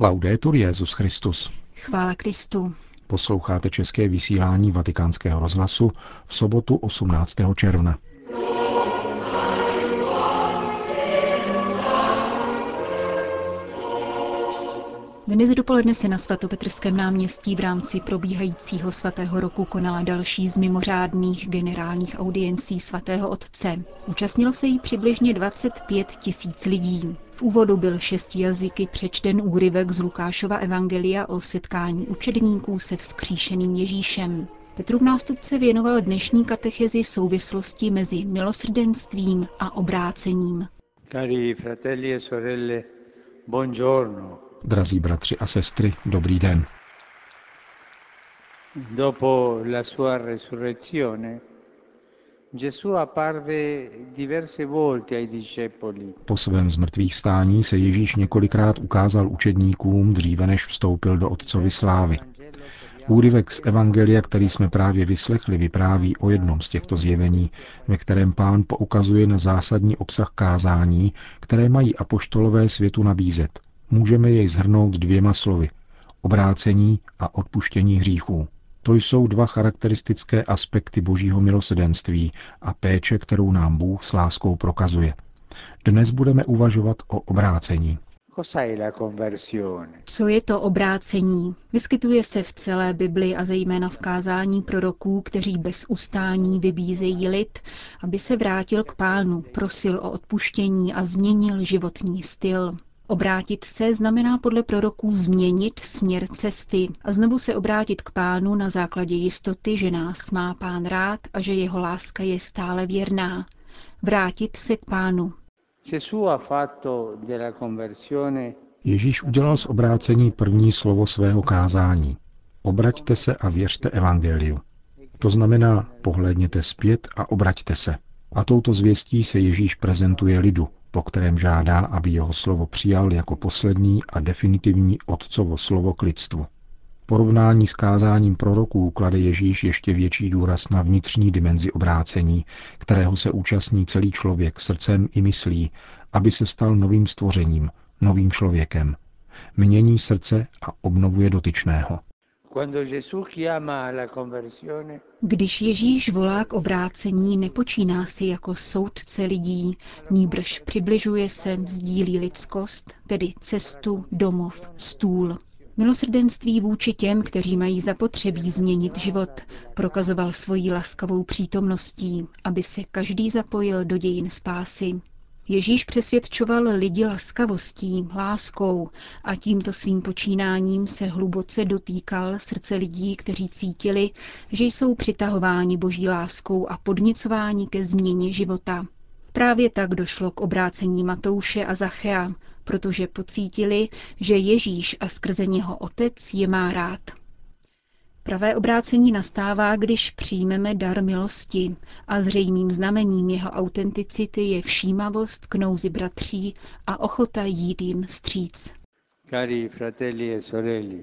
Laudetur Jezus Christus. Chvála Kristu. Posloucháte české vysílání Vatikánského rozhlasu v sobotu 18. června. Dnes dopoledne se na svatopetrském náměstí v rámci probíhajícího svatého roku konala další z mimořádných generálních audiencí svatého otce. Účastnilo se jí přibližně 25 tisíc lidí. V úvodu byl šesti jazyky přečten úryvek z Lukášova evangelia o setkání učedníků se vzkříšeným Ježíšem. Petrův nástupce věnoval dnešní katechezi souvislosti mezi milosrdenstvím a obrácením. Cari fratelli e sorelle, buongiorno. Drazí bratři a sestry, dobrý den. Dopo la sua resurrezione, Gesù apparve diverse volte ai discepoli. Po svém zmrtvých vstání se Ježíš několikrát ukázal učedníkům dříve než vstoupil do Otcovy slávy. Úryvek z Evangelia, který jsme právě vyslechli, vypráví o jednom z těchto zjevení, ve kterém pán poukazuje na zásadní obsah kázání, které mají apoštolové světu nabízet. Můžeme jej zhrnout dvěma slovy. Obrácení a odpuštění hříchů. To jsou dva charakteristické aspekty božího milosedenství a péče, kterou nám Bůh s láskou prokazuje. Dnes budeme uvažovat o obrácení. Co je to obrácení? Vyskytuje se v celé Bibli a zejména v kázání proroků, kteří bez ustání vybízejí lid, aby se vrátil k pánu, prosil o odpuštění a změnil životní styl. Obrátit se znamená podle proroků změnit směr cesty a znovu se obrátit k pánu na základě jistoty, že nás má pán rád a že jeho láska je stále věrná. Vrátit se k pánu. Ježíš udělal z obrácení první slovo svého kázání. Obraťte se a věřte evangeliu. To znamená, pohlédněte zpět a obraťte se. A touto zvěstí se Ježíš prezentuje lidu, po kterém žádá, aby jeho slovo přijal jako poslední a definitivní otcovo slovo k lidstvu. Porovnání s kázáním proroků klade Ježíš ještě větší důraz na vnitřní dimenzi obrácení, kterého se účastní celý člověk srdcem i myslí, aby se stal novým stvořením, novým člověkem. Mění srdce a obnovuje dotyčného. Když Ježíš volá k obrácení, nepočíná si jako soudce lidí, nýbrž přibližuje se, sdílí lidskost, tedy cestu, domov, stůl. Milosrdenství vůči těm, kteří mají zapotřebí změnit život, prokazoval svojí laskavou přítomností, aby se každý zapojil do dějin spásy. Ježíš přesvědčoval lidi laskavostí, láskou a tímto svým počínáním se hluboce dotýkal srdce lidí, kteří cítili, že jsou přitahováni boží láskou a podnicováni ke změně života. Právě tak došlo k obrácení Matouše a Zachea, protože pocítili, že Ježíš a skrze něho otec je má rád. Pravé obrácení nastává, když přijmeme dar milosti a zřejmým znamením jeho autenticity je všímavost k nouzi bratří a ochota jít jim vstříc. Cari fratelli e sorelle,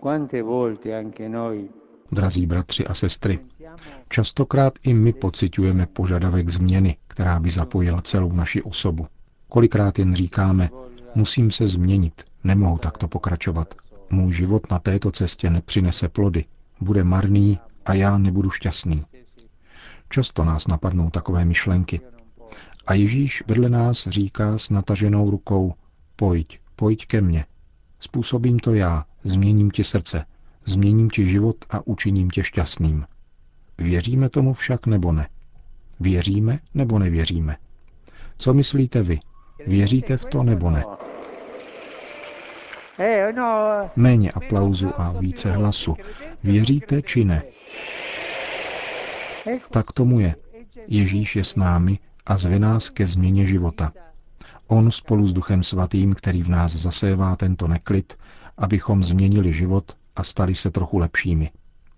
quante volte anche noi Drazí bratři a sestry, častokrát i my pociťujeme požadavek změny, která by zapojila celou naši osobu. Kolikrát jen říkáme, musím se změnit, nemohu takto pokračovat, můj život na této cestě nepřinese plody, bude marný a já nebudu šťastný. Často nás napadnou takové myšlenky. A Ježíš vedle nás říká s nataženou rukou, pojď, pojď ke mně. Způsobím to já, změním ti srdce, změním ti život a učiním tě šťastným. Věříme tomu však nebo ne? Věříme nebo nevěříme? Co myslíte vy? Věříte v to nebo ne? Méně aplauzu a více hlasu. Věříte či ne? Tak tomu je. Ježíš je s námi a zve nás ke změně života. On spolu s Duchem Svatým, který v nás zasévá tento neklid, abychom změnili život a stali se trochu lepšími.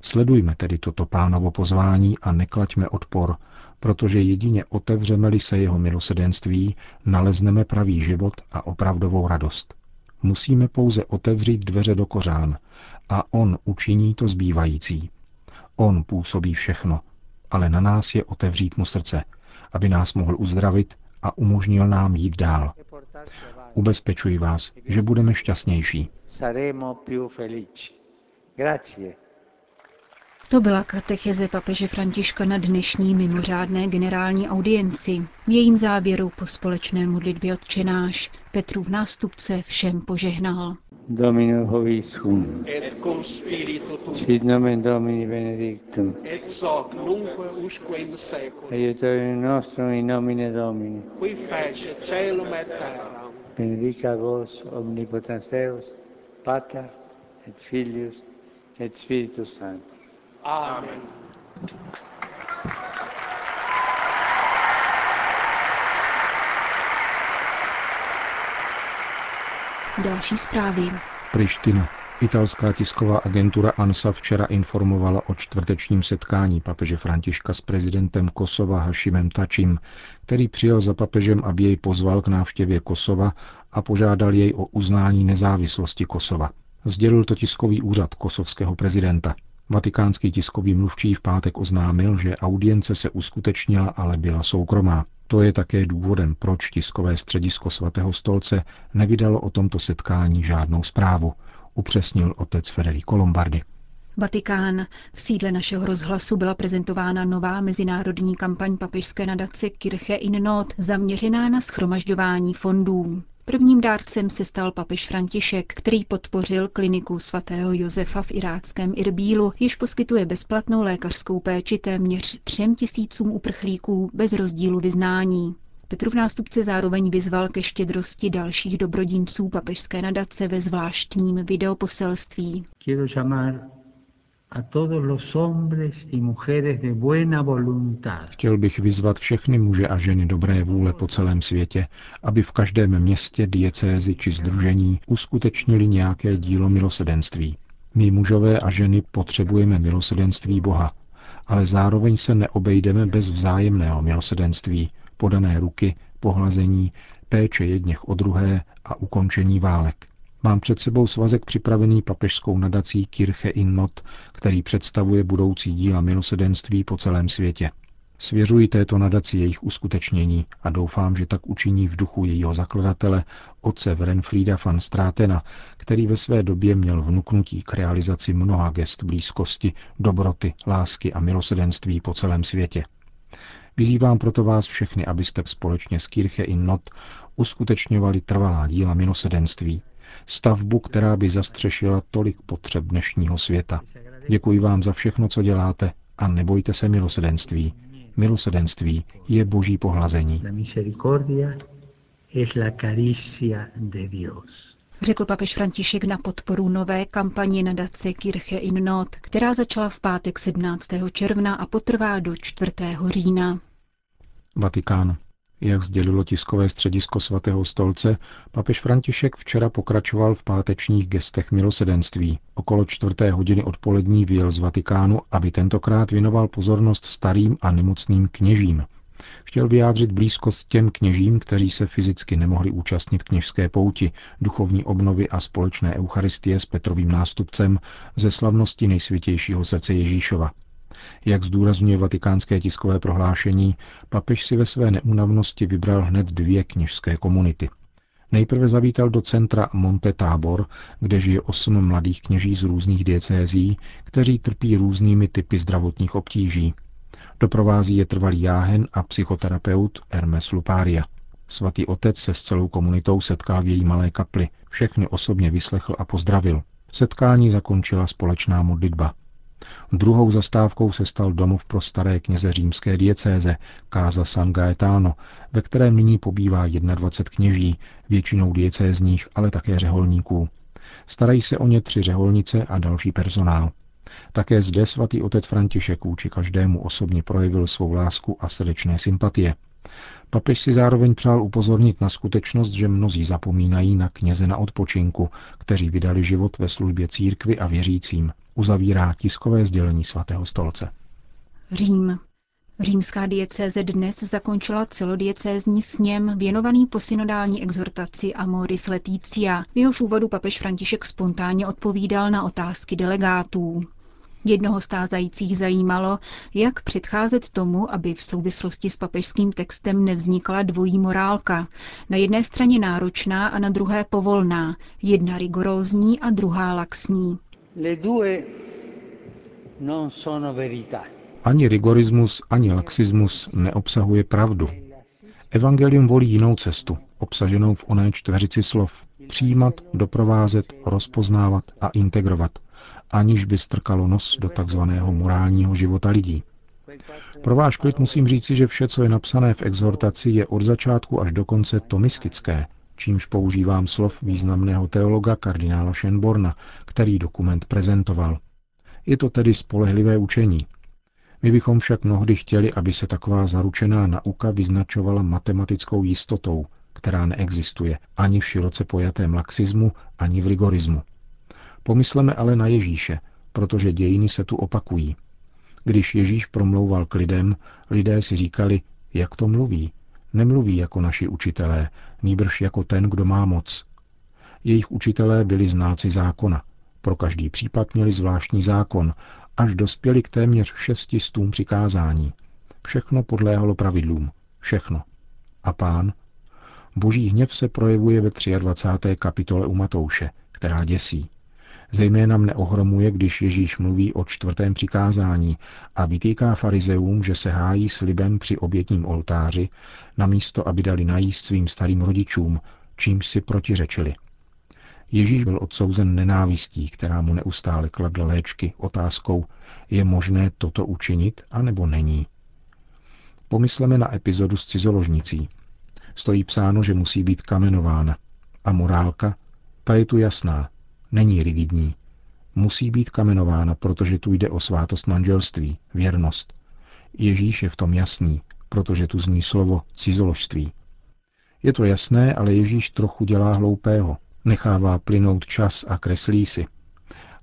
Sledujme tedy toto pánovo pozvání a neklaďme odpor, protože jedině otevřeme-li se jeho milosedenství, nalezneme pravý život a opravdovou radost. Musíme pouze otevřít dveře do kořán a on učiní to zbývající. On působí všechno, ale na nás je otevřít mu srdce, aby nás mohl uzdravit a umožnil nám jít dál. Ubezpečuji vás, že budeme šťastnější. Saremo più felici. Grazie. To byla katecheze papeže Františka na dnešní mimořádné generální audienci. V jejím závěru po společné modlitbě odčenáš Petrův nástupce všem požehnal. Domino hoviscum. et cum spiritu tuo, Sit nomen Domini benedictum. ex hoc nunque usque in seculum, Aiutorium nostrum in nomine Domini. qui fece celum et terram. Benedica vos omnipotens Deus, Pater et Filius et Spiritus Sanctus. Amen. Další zprávy. Priština. Italská tisková agentura ANSA včera informovala o čtvrtečním setkání papeže Františka s prezidentem Kosova Hašimem Tačím, který přijel za papežem, aby jej pozval k návštěvě Kosova a požádal jej o uznání nezávislosti Kosova. Sdělil to tiskový úřad kosovského prezidenta. Vatikánský tiskový mluvčí v pátek oznámil, že audience se uskutečnila, ale byla soukromá. To je také důvodem, proč tiskové středisko svatého stolce nevydalo o tomto setkání žádnou zprávu, upřesnil otec Federico Lombardi. Vatikán. V sídle našeho rozhlasu byla prezentována nová mezinárodní kampaň papežské nadace Kirche in Not, zaměřená na schromažďování fondů. Prvním dárcem se stal papež František, který podpořil kliniku svatého Josefa v iráckém Irbílu, již poskytuje bezplatnou lékařskou péči téměř třem tisícům uprchlíků bez rozdílu vyznání. Petrův nástupce zároveň vyzval ke štědrosti dalších dobrodinců papežské nadace ve zvláštním videoposelství. A todos los hombres y mujeres de buena voluntad Chtěl bych vyzvat všechny muže a ženy dobré vůle po celém světě, aby v každém městě, diecézi či združení uskutečnili nějaké dílo milosedenství. My mužové a ženy potřebujeme milosedenství Boha, ale zároveň se neobejdeme bez vzájemného milosedenství, podané ruky, pohlazení, péče jedněch o druhé a ukončení válek. Mám před sebou svazek připravený papežskou nadací Kirche in Not, který představuje budoucí díla milosedenství po celém světě. Svěřuji této nadaci jejich uskutečnění a doufám, že tak učiní v duchu jejího zakladatele, otce Vrenfrida van Stratena, který ve své době měl vnuknutí k realizaci mnoha gest blízkosti, dobroty, lásky a milosedenství po celém světě. Vyzývám proto vás všechny, abyste společně s Kirche in Not uskutečňovali trvalá díla milosedenství, stavbu, která by zastřešila tolik potřeb dnešního světa. Děkuji vám za všechno, co děláte a nebojte se milosedenství. Milosedenství je boží pohlazení. Řekl papež František na podporu nové kampaně nadace Kirche in Not, která začala v pátek 17. června a potrvá do 4. října. Vatikán. Jak sdělilo tiskové středisko svatého stolce, papež František včera pokračoval v pátečních gestech milosedenství. Okolo čtvrté hodiny odpolední vyjel z Vatikánu, aby tentokrát věnoval pozornost starým a nemocným kněžím. Chtěl vyjádřit blízkost těm kněžím, kteří se fyzicky nemohli účastnit kněžské pouti, duchovní obnovy a společné eucharistie s Petrovým nástupcem ze slavnosti nejsvětějšího srdce Ježíšova. Jak zdůrazňuje vatikánské tiskové prohlášení, papež si ve své neunavnosti vybral hned dvě kněžské komunity. Nejprve zavítal do centra Monte Tábor, kde žije osm mladých kněží z různých diecézí, kteří trpí různými typy zdravotních obtíží. Doprovází je trvalý jáhen a psychoterapeut Hermes Luparia. Svatý otec se s celou komunitou setkal v její malé kapli, všechny osobně vyslechl a pozdravil. Setkání zakončila společná modlitba. Druhou zastávkou se stal domov pro staré kněze římské diecéze, Casa San Gaetano, ve kterém nyní pobývá 21 kněží, většinou diecézních, ale také řeholníků. Starají se o ně tři řeholnice a další personál. Také zde svatý otec František vůči každému osobně projevil svou lásku a srdečné sympatie. Papež si zároveň přál upozornit na skutečnost, že mnozí zapomínají na kněze na odpočinku, kteří vydali život ve službě církvy a věřícím, uzavírá tiskové sdělení svatého stolce. Řím. Římská diecéze dnes zakončila celodiecézní sněm věnovaný posynodální exhortaci Amoris Leticia. V jehož úvodu papež František spontánně odpovídal na otázky delegátů. Jednoho stázajících zajímalo, jak předcházet tomu, aby v souvislosti s papežským textem nevznikla dvojí morálka. Na jedné straně náročná a na druhé povolná, jedna rigorózní a druhá laxní. Ani rigorismus, ani laxismus neobsahuje pravdu. Evangelium volí jinou cestu, obsaženou v oné čtveřici slov. Přijímat, doprovázet, rozpoznávat a integrovat – aniž by strkalo nos do takzvaného morálního života lidí. Pro váš klid musím říci, že vše, co je napsané v exhortaci, je od začátku až do konce tomistické, čímž používám slov významného teologa kardinála Schönborna, který dokument prezentoval. Je to tedy spolehlivé učení. My bychom však mnohdy chtěli, aby se taková zaručená nauka vyznačovala matematickou jistotou, která neexistuje ani v široce pojatém laxismu, ani v rigorismu. Pomysleme ale na Ježíše, protože dějiny se tu opakují. Když Ježíš promlouval k lidem, lidé si říkali, jak to mluví. Nemluví jako naši učitelé, nýbrž jako ten, kdo má moc. Jejich učitelé byli znalci zákona. Pro každý případ měli zvláštní zákon, až dospěli k téměř šestistům přikázání. Všechno podléhalo pravidlům. Všechno. A pán? Boží hněv se projevuje ve 23. kapitole u Matouše, která děsí. Zejména mne ohromuje, když Ježíš mluví o čtvrtém přikázání a vytýká farizeům, že se hájí slibem při obětním oltáři, namísto aby dali najíst svým starým rodičům, čím si protiřečili. Ježíš byl odsouzen nenávistí, která mu neustále kladla léčky otázkou, je možné toto učinit, anebo není. Pomysleme na epizodu s cizoložnicí. Stojí psáno, že musí být kamenována. A morálka? Ta je tu jasná. Není rigidní. Musí být kamenována, protože tu jde o svátost manželství, věrnost. Ježíš je v tom jasný, protože tu zní slovo cizoložství. Je to jasné, ale Ježíš trochu dělá hloupého. Nechává plynout čas a kreslí si.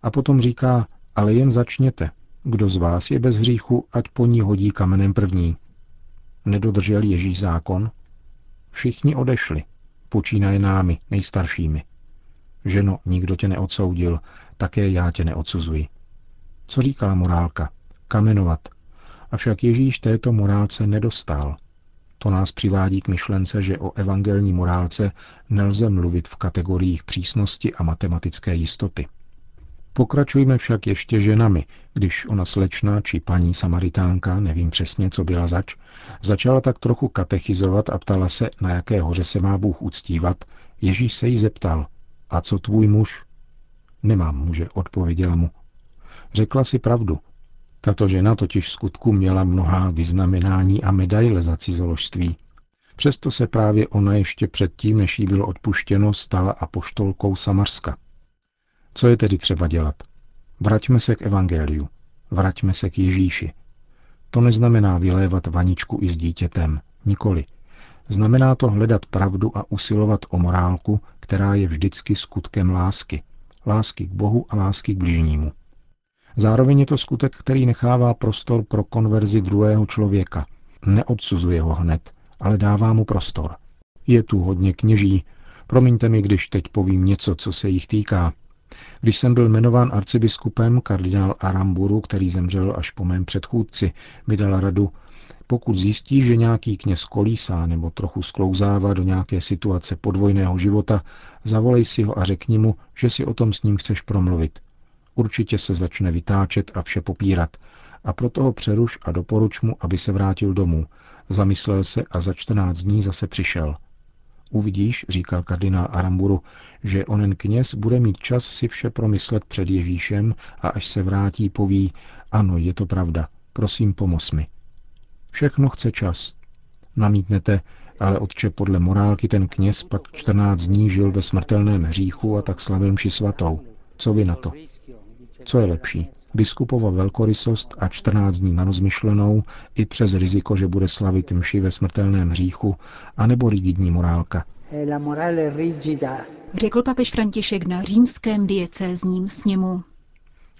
A potom říká, ale jen začněte. Kdo z vás je bez hříchu, ať po ní hodí kamenem první. Nedodržel Ježíš zákon? Všichni odešli, počínaje námi, nejstaršími. Ženo, nikdo tě neodsoudil, také já tě neodsuzuji. Co říkala morálka? Kamenovat. Avšak Ježíš této morálce nedostal. To nás přivádí k myšlence, že o evangelní morálce nelze mluvit v kategoriích přísnosti a matematické jistoty. Pokračujme však ještě ženami, když ona slečna či paní Samaritánka, nevím přesně, co byla zač, začala tak trochu katechizovat a ptala se, na jaké hoře se má Bůh uctívat, Ježíš se jí zeptal, a co tvůj muž? Nemám muže, odpověděla mu. Řekla si pravdu. Tato žena totiž v skutku měla mnohá vyznamenání a medaile za cizoložství. Přesto se právě ona ještě předtím, než jí bylo odpuštěno, stala apoštolkou Samarska. Co je tedy třeba dělat? Vraťme se k Evangeliu. Vraťme se k Ježíši. To neznamená vylévat vaničku i s dítětem. Nikoli. Znamená to hledat pravdu a usilovat o morálku, která je vždycky skutkem lásky. Lásky k Bohu a lásky k bližnímu. Zároveň je to skutek, který nechává prostor pro konverzi druhého člověka. Neodsuzuje ho hned, ale dává mu prostor. Je tu hodně kněží. Promiňte mi, když teď povím něco, co se jich týká. Když jsem byl jmenován arcibiskupem, kardinál Aramburu, který zemřel až po mém předchůdci, mi dal radu, pokud zjistí, že nějaký kněz kolísá nebo trochu sklouzává do nějaké situace podvojného života, zavolej si ho a řekni mu, že si o tom s ním chceš promluvit. Určitě se začne vytáčet a vše popírat. A proto ho přeruš a doporuč mu, aby se vrátil domů. Zamyslel se a za 14 dní zase přišel. Uvidíš, říkal kardinál Aramburu, že onen kněz bude mít čas si vše promyslet před Ježíšem a až se vrátí, poví, ano, je to pravda, prosím, pomoz mi. Všechno chce čas. Namítnete, ale otče podle morálky ten kněz pak 14 dní žil ve smrtelném hříchu a tak slavil mši svatou. Co vy na to? Co je lepší? Biskupova velkorysost a 14 dní na rozmyšlenou i přes riziko, že bude slavit mši ve smrtelném hříchu, anebo rigidní morálka. Řekl papež František na římském diecézním sněmu.